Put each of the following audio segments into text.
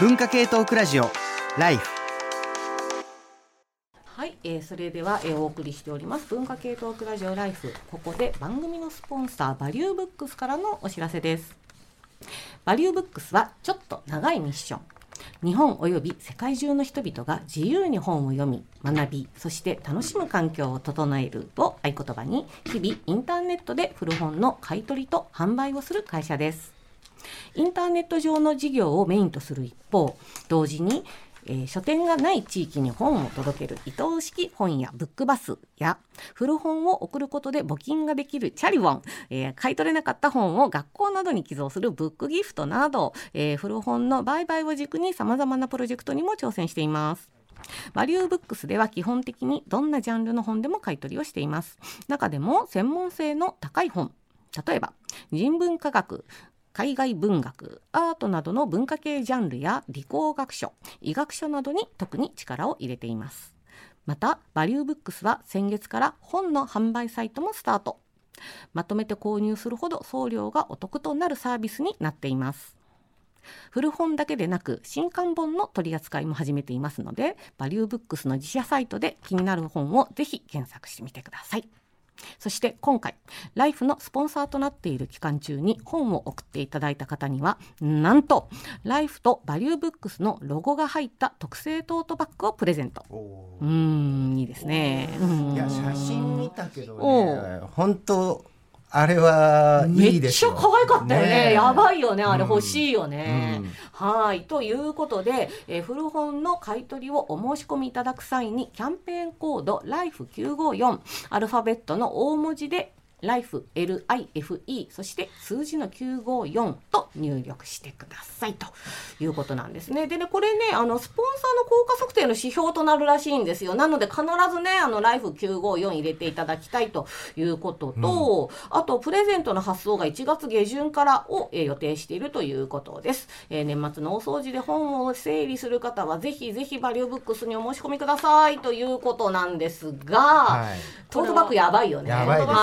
文化系トークラジオライフはい、えー、それでは、えー、お送りしております文化系トークラジオライフここで番組のスポンサーバリューブックスからのお知らせです。バリューブックスはちょっと長いミッション。日本及び世界中の人々が自由に本を読み学びそして楽しむ環境を整えるを合言葉に日々インターネットで古本の買い取りと販売をする会社です。インターネット上の事業をメインとする一方同時にえー、書店がない地域に本を届ける移動式本やブックバスや古本を送ることで募金ができるチャリウォン、えー、買い取れなかった本を学校などに寄贈するブックギフトなど、えー、古本の売買を軸に様々なプロジェクトにも挑戦しています。バリューブックスでは基本的にどんなジャンルの本でも買い取りをしています。中でも専門性の高い本、例えば人文科学、海外文学、アートなどの文化系ジャンルや理工学書、医学書などに特に力を入れています。また、バリューブックスは先月から本の販売サイトもスタート。まとめて購入するほど送料がお得となるサービスになっています。古本だけでなく新刊本の取り扱いも始めていますのでバリューブックスの自社サイトで気になる本をぜひ検索してみてください。そして今回、ライフのスポンサーとなっている期間中に本を送っていただいた方には、なんと、ライフとバリューブックスのロゴが入った特製トートバッグをプレゼント。うん、いいですね。いや、写真見たけどね、本当あれはいいめっちゃ可愛かったよね。ねやばいよね。あれ欲しいよね。うんうん、はい。ということで、えー、古本の買い取りをお申し込みいただく際に、キャンペーンコード LIFE954、アルファベットの大文字で life, life, そして数字の954と入力してくださいということなんですね。でね、これね、あの、スポンサーの効果測定の指標となるらしいんですよ。なので必ずね、あの、life954 入れていただきたいということと、うん、あと、プレゼントの発送が1月下旬からを、えー、予定しているということです。えー、年末の大掃除で本を整理する方は、ぜひぜひバリューブックスにお申し込みくださいということなんですが、はい、トートバッグやばいよね。やばいですね。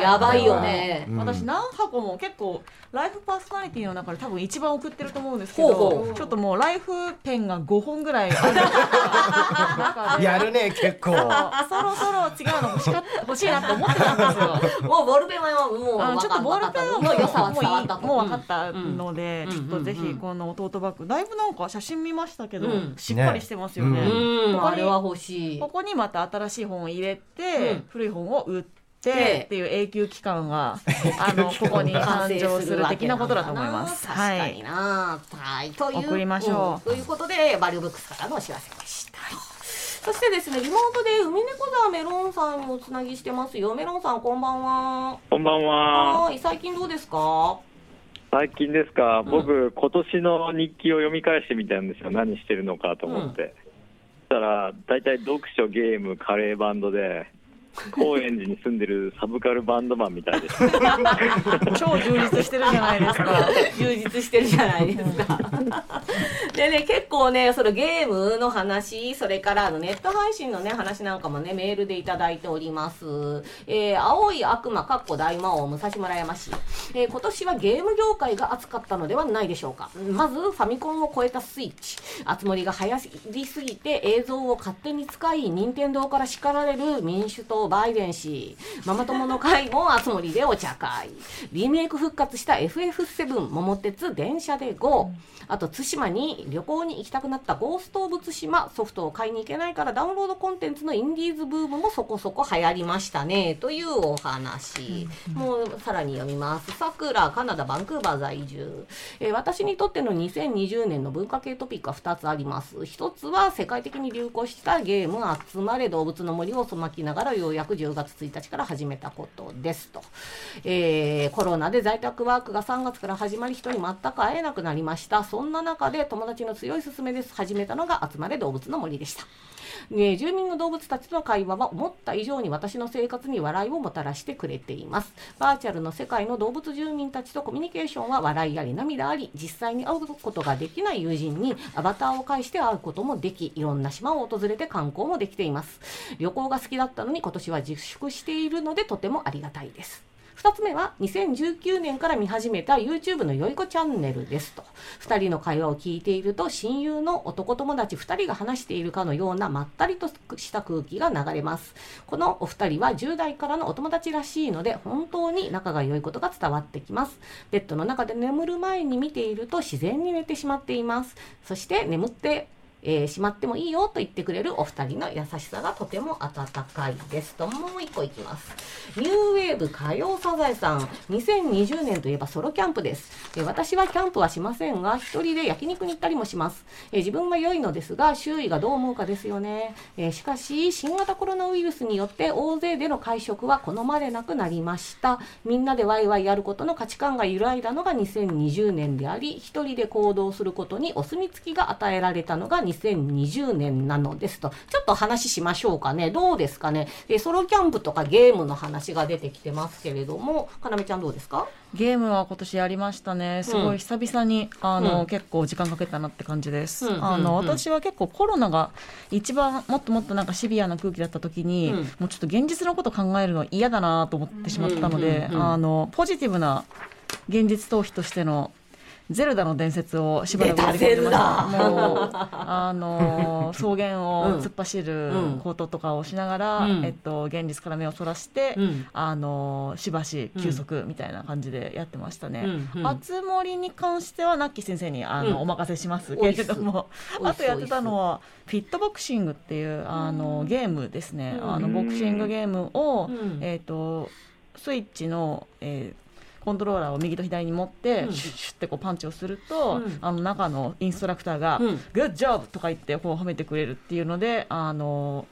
やばいよね、私何箱も結構ライフパーソナリティの中で多分一番送ってると思うんですけどちょっともうライフペンが5本ぐらいある。やるね結構。そろそろ違うの欲しか欲しいなって思ってたんですよ。もうボールペンはもうちょっとボールペンはもう良さは伝わったもう分かったので、ちょっとぜひこの弟バッグ。だいぶなんか写真見ましたけど、しっかりしてますよね、こあれは欲しい。ここにまた新しい本を入れて、古い本を売ってってっていう永久期間 があのここに誕生する的なことだと思います。確かにな、はい、という送りましょう、うん、ということでバリューブックスからのお知らせでした。そしてですね、リモートで海猫座メロンさんにおつなぎしてますよ。メロンさん、こんばんは。こんばんは。はい、最近どうですか？最近ですか、うん、僕、今年の日記を読み返してみたんですよ。何してるのかと思って。うん、そしたら、大体読書、ゲーム、カレーバンドで、高円寺に住んでるサブカルバンドマンみたいです。超充実してるじゃないですか。充実してるじゃないですか。でね結構ねそのゲームの話それからあのネット配信のね話なんかもねメールでいただいております、えー、青い悪魔かっこ大魔王武蔵村山市、えー、今年はゲーム業界が熱かったのではないでしょうか。まずファミコンを超えたスイッチ。熱盛が早りすぎて映像を勝手に使い任天堂から叱られる民主党バイデン氏。ママ友の会も熱盛でお茶会。リメイク復活した FF7 桃鉄電車で GO、あと対馬に旅行に行きたくなったゴースト・オブ・対馬ソフトを買いに行けないからダウンロードコンテンツのインディーズブームもそこそこ流行りましたね。というお話、もうさらに読みます。さくらカナダバンクーバー在住、えー、私にとっての2020年の文化系トピックは2つあります。1つは世界的に流行したゲーム集まれ動物の森をまきながらようやく10月1日から始めたことです。と、えー、コロナで在宅ワークが3月から始まり人に全く会えなくなりました。そんな中で友達の強い勧めです始めたのが集まれ動物の森でした。ね、住民の動物たちとの会話は思った以上に私の生活に笑いをもたらしてくれています。バーチャルの世界の動物住民たちとコミュニケーションは笑いあり涙あり、実際に会うことができない友人にアバターを介して会うこともでき、いろんな島を訪れて観光もできています。旅行が好きだったのに今年は自粛しているのでとてもありがたいです。2つ目は2019年から見始めた YouTube のよいこチャンネルですと。2人の会話を聞いていると親友の男友達2人が話しているかのようなまったりとした空気が流れます。このお二人は10代からのお友達らしいので本当に仲が良いことが伝わってきます。ベッドの中で眠る前に見ていると自然に寝てしまっています。そして眠ってえー、しまってもいいよと言ってくれるお二人の優しさがとても温かいです。ともう一個いきます。ニューウェーブ歌謡サザエさん。2020年といえばソロキャンプです、えー、私はキャンプはしませんが一人で焼肉に行ったりもします、えー、自分は良いのですが周囲がどう思うかですよね、えしかし新型コロナウイルスによって大勢での会食は好まれなくなりました。みんなでワイワイやることの価値観が揺らいだのが2020年であり一人で行動することにお墨付きが与えられたのが2020 2020年なのですと、ちょっと話しましょうかね。どうですかね。で、ソロキャンプとかゲームの話が出てきてますけれども、かなめちゃんどうですか？ゲームは今年やりましたね。すごい久々に、うん、あの、うん、結構時間かけたなって感じです。うん、あの、私は結構コロナが一番もっともっとなんかシビアな空気だった時に、もうちょっと現実のこと考えるの嫌だなと思ってしまったので、あのポジティブな現実逃避としてのゼルダの伝説をしばらくやり込んでました。もうあの 草原を突っ走ることとかをしながら、うん、えっと、現実から目をそらして、うん、あのしばし休息みたいな感じでやってましたね。あつ森に関してはナッキー先生にあの、お任せします。けれどもあとやってたのはフィットボクシングっていうあのゲームですね、あのボクシングゲームを、えっ、とスイッチの、えー、コントローラーを右と左に持って、うん、シュッシュッてこうパンチをすると、うん、あの中のインストラクターが「グッジョブ!」とか言ってこう褒めてくれるっていうのであの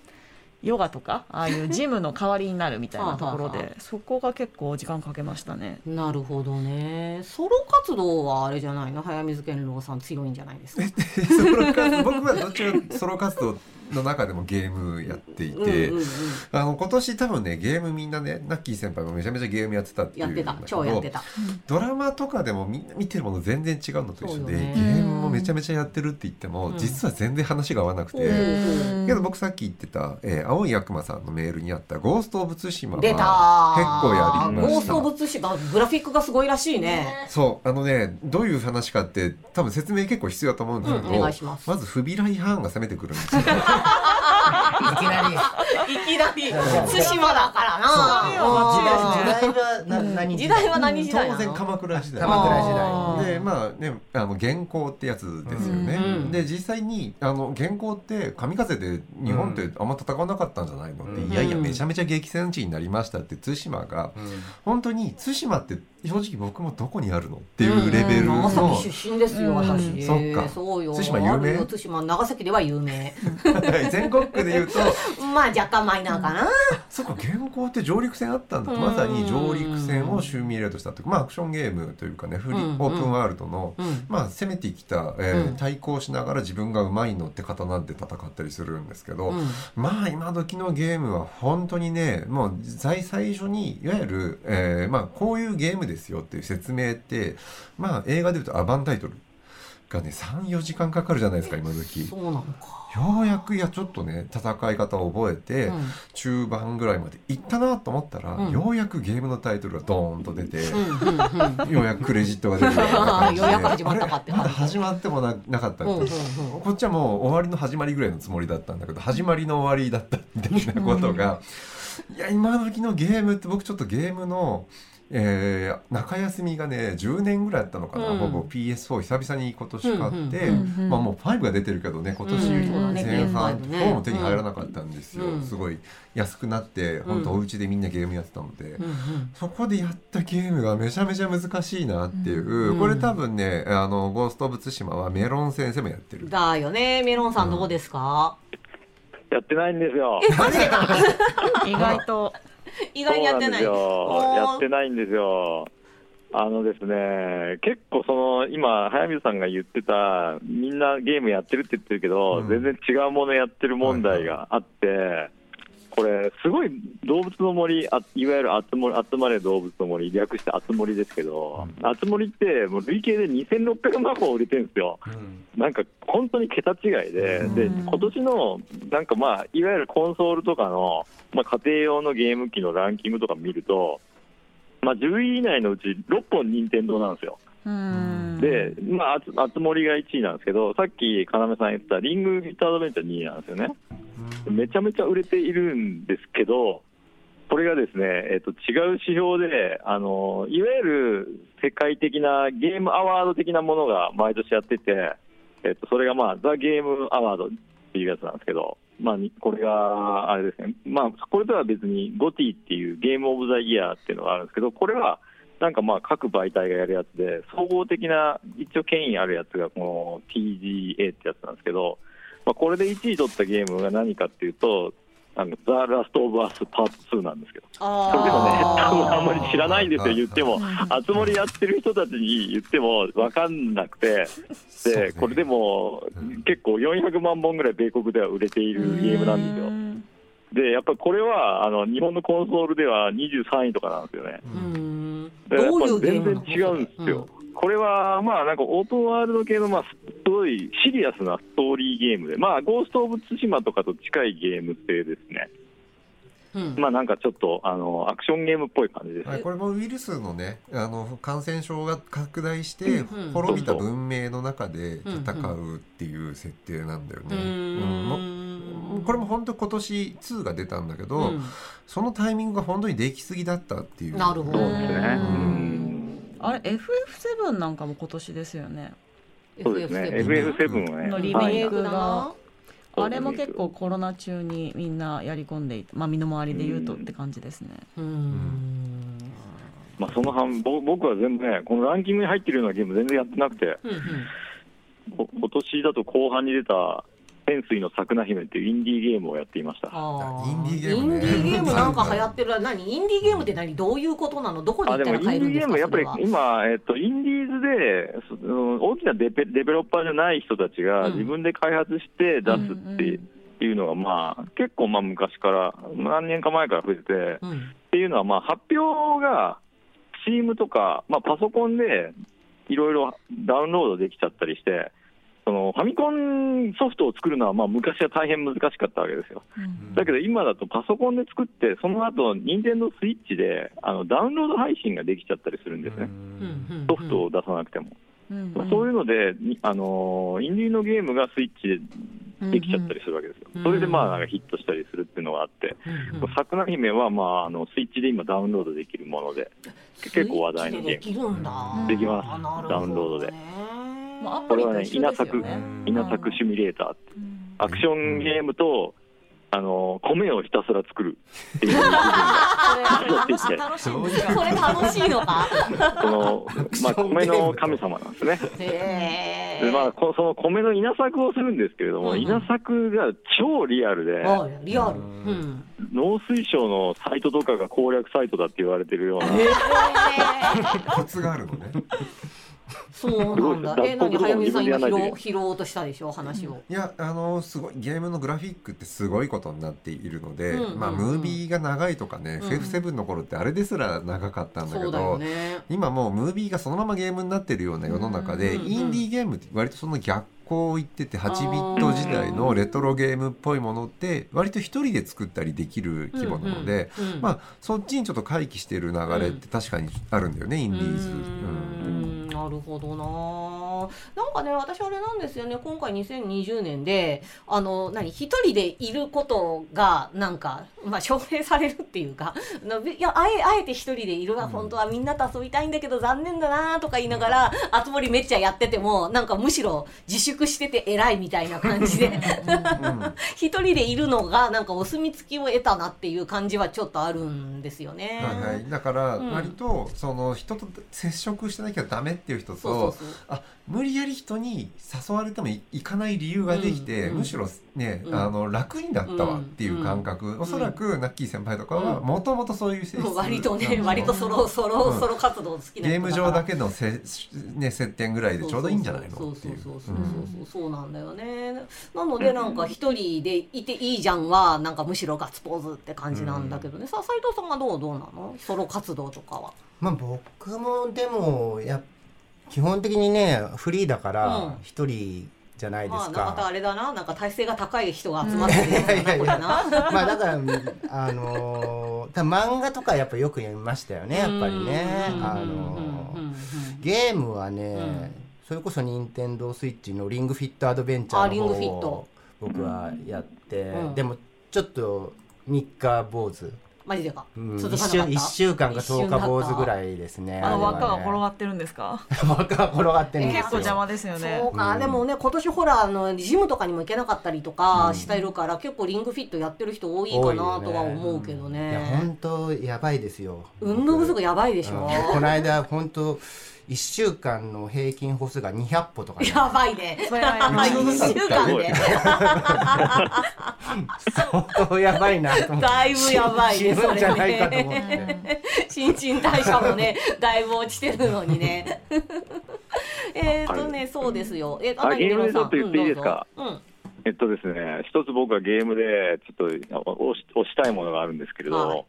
ヨガとかああいうジムの代わりになるみたいなところ でそこが結構時間かけましたね。なるほどね。ソロ活動はあれじゃないの？早水健郎さん強いんじゃないですか？ソロ活動僕はどっちかソロ活動の中でもゲームやっていて、うんうんうん、あの今年多分ねゲームみんなねナッキー先輩もめちゃめちゃゲームやってたっていうやってた。超やってた。ドラマとかでもみんな見てるもの全然違うのと一緒で、ね、ゲームもめちゃめちゃやってるって言っても、うん、実は全然話が合わなくて、うん、けど僕さっき言ってた、えー、青い悪魔さんのメールにあった「ゴースト・オブ・ツシマ」は結構やりました。ゴースト・オブ・ツシマグラフィックがすごいらしいね。そう。あのねどういう話かって多分説明結構必要だと思うんですけど、うん、まずフビライ・ハーンが攻めてくるんですよ。い きなり。いきなり。対馬だからな。時代は何時代は何時代当然鎌倉時代。鎌倉時代。で、まあね、あの原稿ってやつですよね。で、実際にあの原稿って神風で日本ってあんま戦わなかったんじゃないのって、いやいやめちゃめちゃ激戦地になりましたって対馬が、本当に対馬って正直僕もどこにあるのっていうレベルの、長崎出身ですよ、私。そっか。そうよ。対馬有名？対馬長崎では有名。全国区で言うと。まあ若干マイナーかな、そっか。原稿って上陸戦あったんだ。まさに上陸戦をシューミレートしたってまあアクションゲームというかねフリ、オープンワールドの、まあ攻めてきた、えー対抗しながら自分がうまいのって刀で戦ったりするんですけど、まあ今時のゲームは本当にねもう最初にいわゆる、えー、まあこういうゲームでですよっていう説明ってまあ映画でいうとアバンタイトルがね34時間かかるじゃないですか今時。そうなのか。ようやくいやちょっとね戦い方を覚えて、うん、中盤ぐらいまでいったなと思ったら、うん、ようやくゲームのタイトルがドーンと出て、うん、ようやくクレジットが出て ようやく始まったかって。まだ始まってもななかったって、こっちはもう終わりの始まりぐらいのつもりだったんだけど始まりの終わりだったみたいなことが、いや今時のゲームって僕ちょっとゲームのえー、中休みがね10年ぐらいあったのかな、うん、ほぼ PS4 久々に今年買って、うんうん、まあ、もう5が出てるけどね今年前半4も手に入らなかったんですよ、すごい安くなって本当お家でみんなゲームやってたので、そこでやったゲームがめちゃめちゃ難しいなっていう、これ多分ねあの「ゴースト・オブ・ツシマ」はメロン先生もやってる。だよね。メロンさんどうですか、やってないんですよ。意外と。意外にやってない。やってないんですよ。あのですね、結構その、今、早水さんが言ってた、みんなゲームやってるって言ってるけど、うん、全然違うものやってる問題があって、はいこれ、すごい動物の森、あいわゆる集ま集まれ動物の森、略して集森ですけど、うん、集森ってもう累計で2600万本売れてるんですよ、うん、なんか本当に桁違いで、うん、で今年のなんかまあ、いわゆるコンソールとかの、まあ、家庭用のゲーム機のランキングとか見ると、まあ、10位以内のうち6本任天堂なんですよ。うんで、まあ、あつあつ森が1位なんですけど、さっき要さん言ったリングフィットアドベンチャー2位なんですよね。めちゃめちゃ売れているんですけど、これがですね、えっと違う指標であの、いわゆる世界的なゲームアワード的なものが毎年やってて、えっとそれが、まあ、ザ・ゲームアワードっていうやつなんですけど、まあ、これがあれですね、まあ、これとは別にゴティっていうゲームオブザイヤーっていうのがあるんですけど、これはなんかまあ各媒体がやるやつで、総合的な一応権威あるやつがこの TGA ってやつなんですけど、まあ、これで1位取ったゲームが何かっていうと、あのザ・ラスト・オブ・アスパート2なんですけど、あそれでもね、ー多分あんまり知らないんですよ、言っても、あつ森やってる人たちに言っても分かんなくて、でこれでも結構400万本ぐらい米国では売れているゲームなんですよ。で、やっぱりこれはあの日本のコンソールでは23位とかなんですよね。うん。だからやっぱ全然違うんですよ。これは、まあ、なんかオートワールド系の、まあ、すごいシリアスなストーリーゲームで、まあ、ゴースト・オブ・ツシマとかと近いゲーム性ですね。うんまあ、なんかちょっとあのアクションゲームっぽい感じですね。はい、これもウイルスのねあの感染症が拡大して滅びた文明の中で戦うっていう設定なんだよね。ううんこれも本当今年2が出たんだけど、うんそのタイミングが本当にできすぎだったっていう。なるほどね。ううんあれ FF7 なんかも今年ですよね。そうですね。FF7 FF7 はね。のリはいメイクが、はい。あれも結構コロナ中にみんなやり込んでいて、まあ、身の回りで言うとって感じですね。うん。まあ、その半ぼ僕は全部ね、このランキングに入ってるようなゲーム全然やってなくて、うんうん。こ今年だと後半に出た潜水の桜姫っていうインディーゲームをやっていました。あインディーゲームね。インディーゲームなんか流行ってる何？インディーゲームって何？どういうことなの？どこに行あでもインデったら買えるんィーゲーム、ですかやっぱり今、えっと、インディーズで、大きなデベデベロッパーじゃない人たちがうん。自分で開発して出すっていうのが、まあ、結構まあ昔から、何年か前から増えてて、うん。っていうのは、まあ、発表が Steam とか、まあ、パソコンでいろいろダウンロードできちゃったりして、そのファミコンソフトを作るのは、まあ、昔は大変難しかったわけですよ。だけど今だとパソコンで作って、その後任天堂スイッチであのダウンロード配信ができちゃったりするんですね、うんうんソフトを出さなくても。うんまあそういうので、にあのーインディーのゲームがスイッチでできちゃったりするわけですよ。うんそれでまあなんかヒットしたりするっていうのがあって、うんうん。桜姫はまああのスイッチで今ダウンロードできるもので、結構話題のゲーム。でできるんだ。できます。ダウンロードでまあ、アプこれはね、リと一緒稲作ですよね。稲作シミュレーターって、うん。アクションゲームと、あのー米をひたすら作る。っていう部分が楽しい。楽しいんですよ。これ楽しいのか？その、まあ、米の神様なんですね。へえでまあ、こその米の稲作をするんですけれども、稲作が超リアルで、あリアル。うん。農水省のサイトとかが攻略サイトだって言われてるような、コツがあるのね。そうなんだ。え何？早見さん今拾拾おうとしたでしょ？話を。いやあのすごいゲームのグラフィックってすごいことになっているので、うんうんうん。まあムービーが長いとかね、うん。FF7 の頃ってあれですら長かったんだけど、ね。今もうムービーがそのままゲームになってるような世の中で、うんうんうん。インディーゲームって割とその逆行を言ってて8ビット時代のレトロゲームっぽいものって割と一人で作ったりできる規模なので、うんうんうんまあそっちにちょっと回帰してる流れって確かにあるんだよね、インディーズ。うーんなるほどな。なんかね私あれなんですよね。今回2020年であの何一人でいることがなんか、まあ、証明されるっていうかのいやあえあえて一人でいるわ、本当はみんなと遊びたいんだけど残念だなとか言いながらあつ森めっちゃやっててもなんかむしろ自粛してて偉いみたいな感じで。一人でいるのがなんかお墨付きを得たなっていう感じはちょっとあるんですよね。はいはい、だからうん。割とその人と接触してなきゃダメっていう人とあ無理やり人に誘われてもい行かない理由ができて、うんむしろね、うん。あの楽になったわっていう感覚、おそらくナッキー先輩とかはうん。もともとそういう性質。割とね 割とソロソロ、うん。ソロ活動好きなゲーム上だけけのせ、ね、接点ぐらいでちょうどいいんじゃないのそうっていうそうそうそううんそうそうなんだよねなのでなんか一人でいていいじゃんはなんかむしろガッツポーズって感じなんだけどね、さあ斉藤さんはどうどうなのソロ活動とかはまあ僕もでもや基本的にねフリーだかうん。ら一人じゃないですまあ、またか。あれだな。なんか体勢が高い人が集まってるやつだ まあだからあのー、漫画とかやっぱよく読みましたよねやっぱりね。うんあのゲームはね、ん。それこそ任天堂スイッチのリングフィットアドベンチャーの方を僕はやって、うんでもちょっと3日坊主。マジでか、うん、続1週かなかった。一週間か10日坊主ぐいらいですね。あの輪っかが転ががってるんですか？輪っかが転がってるんですよ。結構邪魔ですよね。そうか、うんでもね今年ほらあのジムとかにも行けなかったりとかしてるから、結構リングフィットやってる人多いかなとは思うけどいやね本当やばいですよ。運動不足やばいでしょ、うん。この間本当一週間の平均歩数が200歩とか、ね、やばいね。それはやばい一週間で。相当やばいなと思って。だいぶやばいね死ぬんじゃないかとそ思って。新陳代謝もねだいぶ落ちてるのにね。えっとね、そうですよ。えあゲームでちょっと言っていいですか？うんどうぞ。えっとですね、一つ僕はゲームでちょっと押し押したいものがあるんですけれど、はい。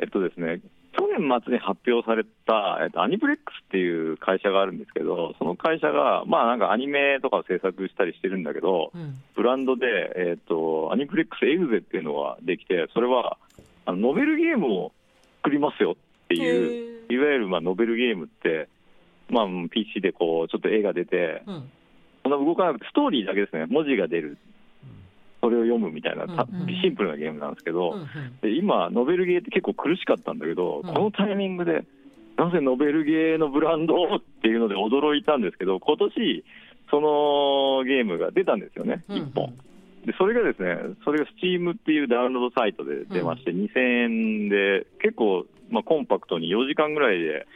えっとですね、去年末に発表された、えっと、アニプレックスっていう会社があるんですけど、その会社が、まあなんかアニメとかを制作したりしてるんだけど、うん。ブランドで、えっと、アニプレックスエグゼっていうのができて、それはあのノベルゲームを作りますよっていう、いわゆるまあノベルゲームって、まあ、PC でこうちょっと絵が出て、うん。そんな動かなくて、ストーリーだけですね、文字が出る、それを読むみたいな、シンプルなゲームなんですけど、で今、ノベルゲーって結構苦しかったんだけど、うん。このタイミングで、なぜノベルゲーのブランドをっていうので驚いたんですけど、今年そのゲームが出たんですよね、うんうん。1本。でそれがですね、それが Steam っていうダウンロードサイトで出まして、2000円で、結構、まあ、コンパクトに4時間ぐらいで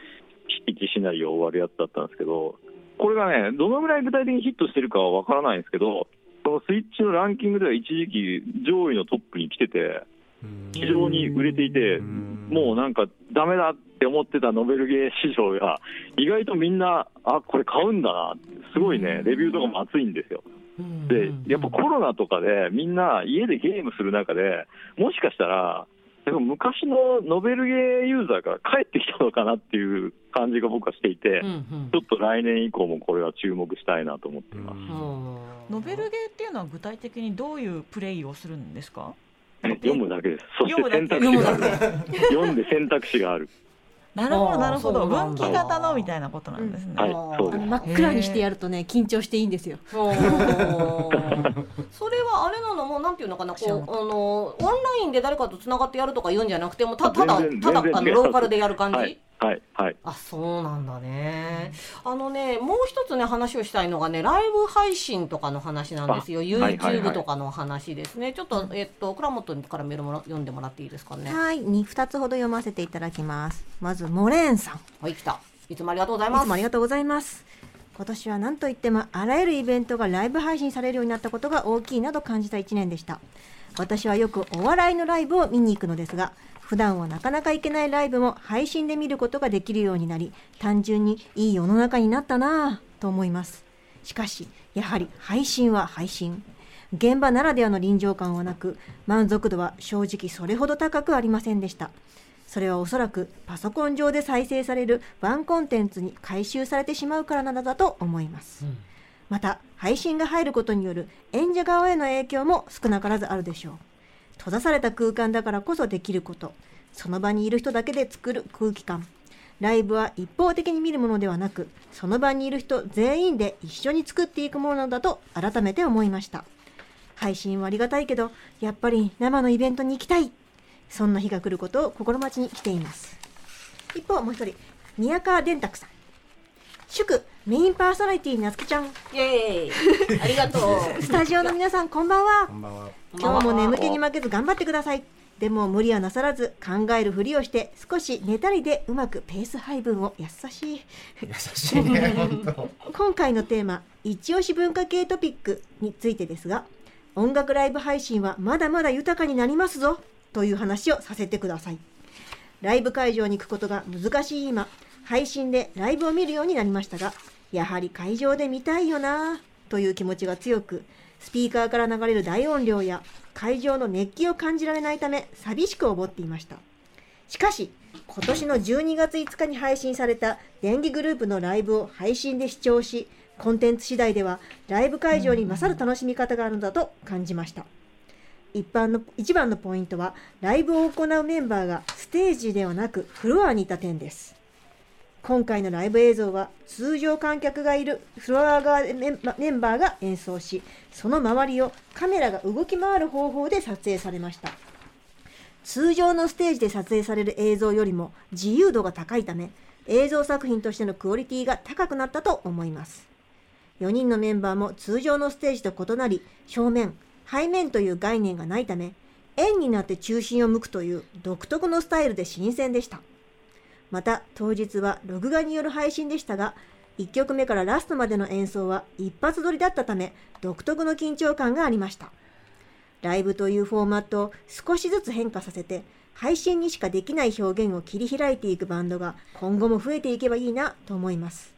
1シナリオ終わるやつだったんですけど、これがね、どのぐらい具体的にヒットしてるかは分からないんですけど、そのスイッチのランキングでは一時期上位のトップに来てて、非常に売れていて、もうなんかダメだって思ってたノベルゲー市場が、意外とみんな、あこれ買うんだなって、すごいね、レビューとかも熱いんですよ。うん。で、やっぱコロナとかで、みんな家でゲームする中で、もしかしたら、でも昔のノベルゲーユーザーが帰ってきたのかなっていう感じが僕はしていて、うんうんちょっと来年以降もこれは注目したいなと思っています。うんノベルゲーっていうのは具体的にどういうプレイをするんですか？読むだけです。そして選択読むだ肢がある。読んで選択肢がある。なるほどなるほど。分岐型のみたいなことなんですね、真っ暗にしてやるとね緊張していいんですよ。それはあれなのもうなんていうのかなこうあのオンラインで誰かとつながってやるとか言うんじゃなくてもうたただただあのローカルでやる感じ、はい、はい、はい。あそうなんだね。あのねもう一つね話をしたいのがねライブ配信とかの話なんですよ。YouTube とかの話ですね。ちょっとえっと倉本からメールもら読んでもらっていいですかね？はい、に二つほど読ませていただきます。まずモレーンさん、いはい来た。いつもありがとうございます。つもありがとうございます。今年は何といってもあらゆるイベントがライブ配信されるようになったことが大きいなど感じた一年でした。私はよくお笑いのライブを見に行くのですが、普段はなかなか行けないライブも配信で見ることができるようになり、単純にいい世の中になったなぁと思います。しかし、やはり配信は配信。現場ならではの臨場感はなく、満足度は正直それほど高くありませんでした。それはおそらくパソコン上で再生されるワンコンテンツに回収されてしまうからなのだと思います。また、配信が入ることによる演者側への影響も少なからずあるでしょう。閉ざされた空間だからこそできること、その場にいる人だけで作る空気感。ライブは一方的に見るものではなく、その場にいる人全員で一緒に作っていくものなのだと改めて思いました。配信はありがたいけど、やっぱり生のイベントに行きたい。そんな日が来ることを心待ちに来ています。一方、もう一人、宮川電卓さん。祝、メインパーソナリティなつきちゃん。イエーイありがとうスタジオの皆さん、こんばんはこ。んばんは。今日も眠気に負けず頑張ってください。でも無理はなさらず考えるふりをして少し寝たりでうまくペース配分を優しい。優しいね、本当。今回のテーマ「一押し文化系トピック」についてですが音楽ライブ配信はまだまだ豊かになりますぞという話をさせてくださいライブ会場に行くことが難しい今配信でライブを見るようになりましたがやはり会場で見たいよなという気持ちが強くスピーカーから流れる大音量や会場の熱気を感じられないため寂しく思っていました。しかし、今年の12月5日に配信された電気グループのライブを配信で視聴し、コンテンツ次第ではライブ会場に勝る楽しみ方があるのだと感じました。一般の一番のポイントはライブを行うメンバーがステージではなくフロアにいた点です。今回のライブ映像は通常観客がいるフロア側でメンメンバーが演奏しその周りをカメラが動き回る方法で撮影されました。通常のステージで撮影される映像よりも自由度が高いため映像作品としてのクオリティが高くなったと思います。4人のメンバーも通常のステージと異なり正面背面という概念がないため円になって中心を向くという独特のスタイルで新鮮でした。また当日は録画による配信でしたが1曲目からラストまでの演奏は一発撮りだったため独特の緊張感がありました。ライブというフォーマットを少しずつ変化させて配信にしかできない表現を切り開いていくバンドが今後も増えていけばいいなと思います。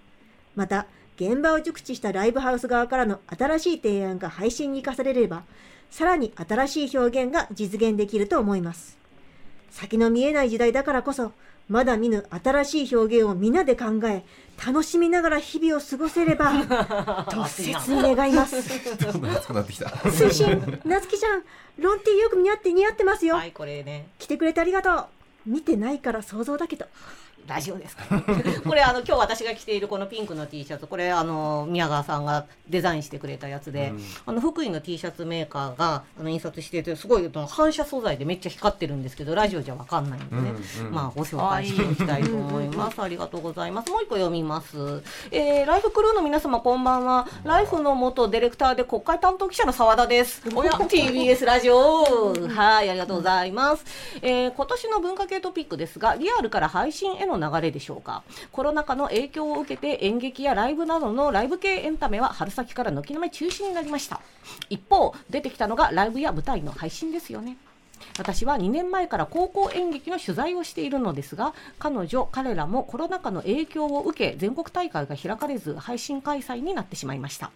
また現場を熟知したライブハウス側からの新しい提案が配信に生かされればさらに新しい表現が実現できると思います。先の見えない時代だからこそまだ見ぬ新しい表現を皆で考え楽しみながら日々を過ごせれば と切に願います。どんどん熱くなってきた。推進なつきちゃんロンティーよく似合って似合ってますよ、はいこれね。来てくれてありがとう。見てないから想像だけどラジオですか。ら、これあの今日私が着ているこのピンクの T シャツこれあの宮川さんがデザインしてくれたやつで、あの福井の T シャツメーカーがあの印刷しててすごい反射素材でめっちゃ光ってるんですけどラジオじゃわかんないんでね、うんうんまあご紹介していきたいと思います。ありがとうございます。もう一個読みます、えー、ライフクルーの皆様こんばんは。ライフの元ディレクターで国会担当記者の澤田です。おや TBS ラジオ。はいありがとうございます、えー、今年の文化系トピックですがリアルから配信へのの流れでしょうか？コロナ禍の影響を受けて演劇やライブなどのライブ系エンタメは春先から軒並み中止になりました。一方出てきたのがライブや舞台の配信ですよね。私は2年前から高校演劇の取材をしているのですが彼女彼らもコロナ禍の影響を受け全国大会が開かれず配信開催になってしまいました。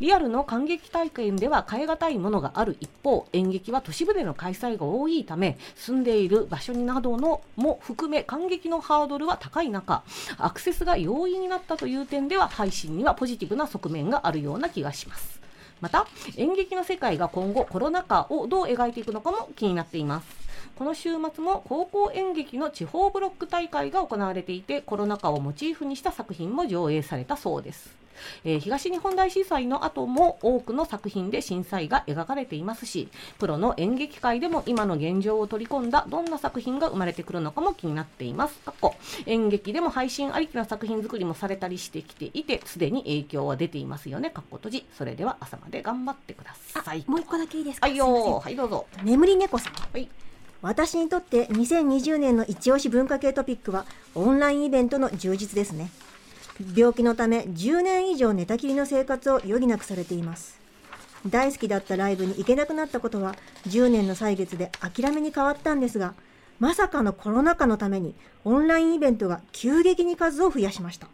リアルの感激体験では変え難いものがある一方演劇は都市部での開催が多いため住んでいる場所などのも含め感激のハードルは高い中アクセスが容易になったという点では配信にはポジティブな側面があるような気がします。また演劇の世界が今後コロナ禍をどう描いていくのかも気になっています。この週末も高校演劇の地方ブロック大会が行われていてコロナ禍をモチーフにした作品も上映されたそうです。えー東日本大震災の後も多くの作品で震災が描かれていますしプロの演劇界でも今の現状を取り込んだどんな作品が生まれてくるのかも気になっています。かっこ演劇でも配信ありきの作品作りもされたりしてきていてすでに影響は出ていますよね。かっこ閉じ。それでは朝まで頑張ってください。もう一個だけいいですか？はいよーはいどうぞ。眠り猫さん。はい。私にとって2020年の一押し文化系トピックはオンラインイベントの充実ですね病気のため10年以上寝たきりの生活を余儀なくされています。大好きだったライブに行けなくなったことは10年の歳月で諦めに変わったんですがまさかのコロナ禍のためにオンラインイベントが急激に数を増やしました。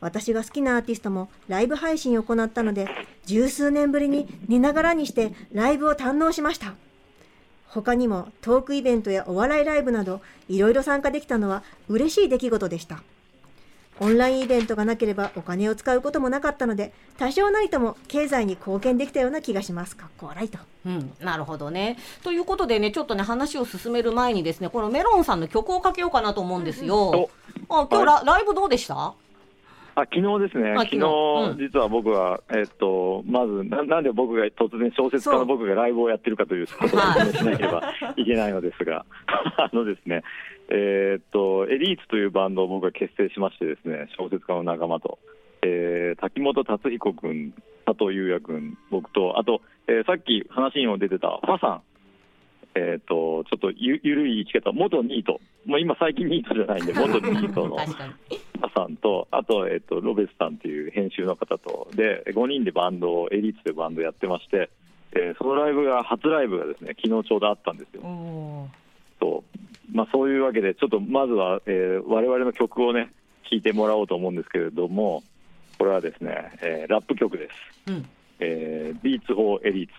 私が好きなアーティストもライブ配信を行ったので十数年ぶりに寝ながらにしてライブを堪能しました。他にもトークイベントやお笑いライブなどいろいろ参加できたのは嬉しい出来事でした。オンラインイベントがなければお金を使うこともなかったので多少なりとも経済に貢献できたような気がします。かっこ笑いと。うん、なるほどね。ということでね、ちょっとね、話を進める前にですね、このメロンさんの曲をかけようかなと思うんですよ。あ、今日ラ,、ライブどうでした？あ昨日ですね、あ昨日、うん。実は僕は、えっと、まずな、なんで僕が突然小説家の僕がライブをやってるかということを説明しなければいけないのですが、あのですね、えっと、エリーツというバンドを僕が結成しましてですね、小説家の仲間と、えー滝本達彦君、佐藤優也君、僕と、あと、えーさっき話にも出てたファさん、えっと、ちょっとゆゆるい生き方、元ニート、もう今最近ニートじゃないんで、元ニートの。さんと、あと、えっと、ロベスさんっていう編集の方と、で、5人でバンドを、エリーツでバンドやってまして、えーそのライブが、初ライブがですね、昨日ちょうどあったんですよ。そうまあ、そういうわけで、ちょっとまずは、えー、我々の曲をね、聴いてもらおうと思うんですけれども、これはですね、えーラップ曲です。うん。えー、ビーツ・フォー・エリーツ。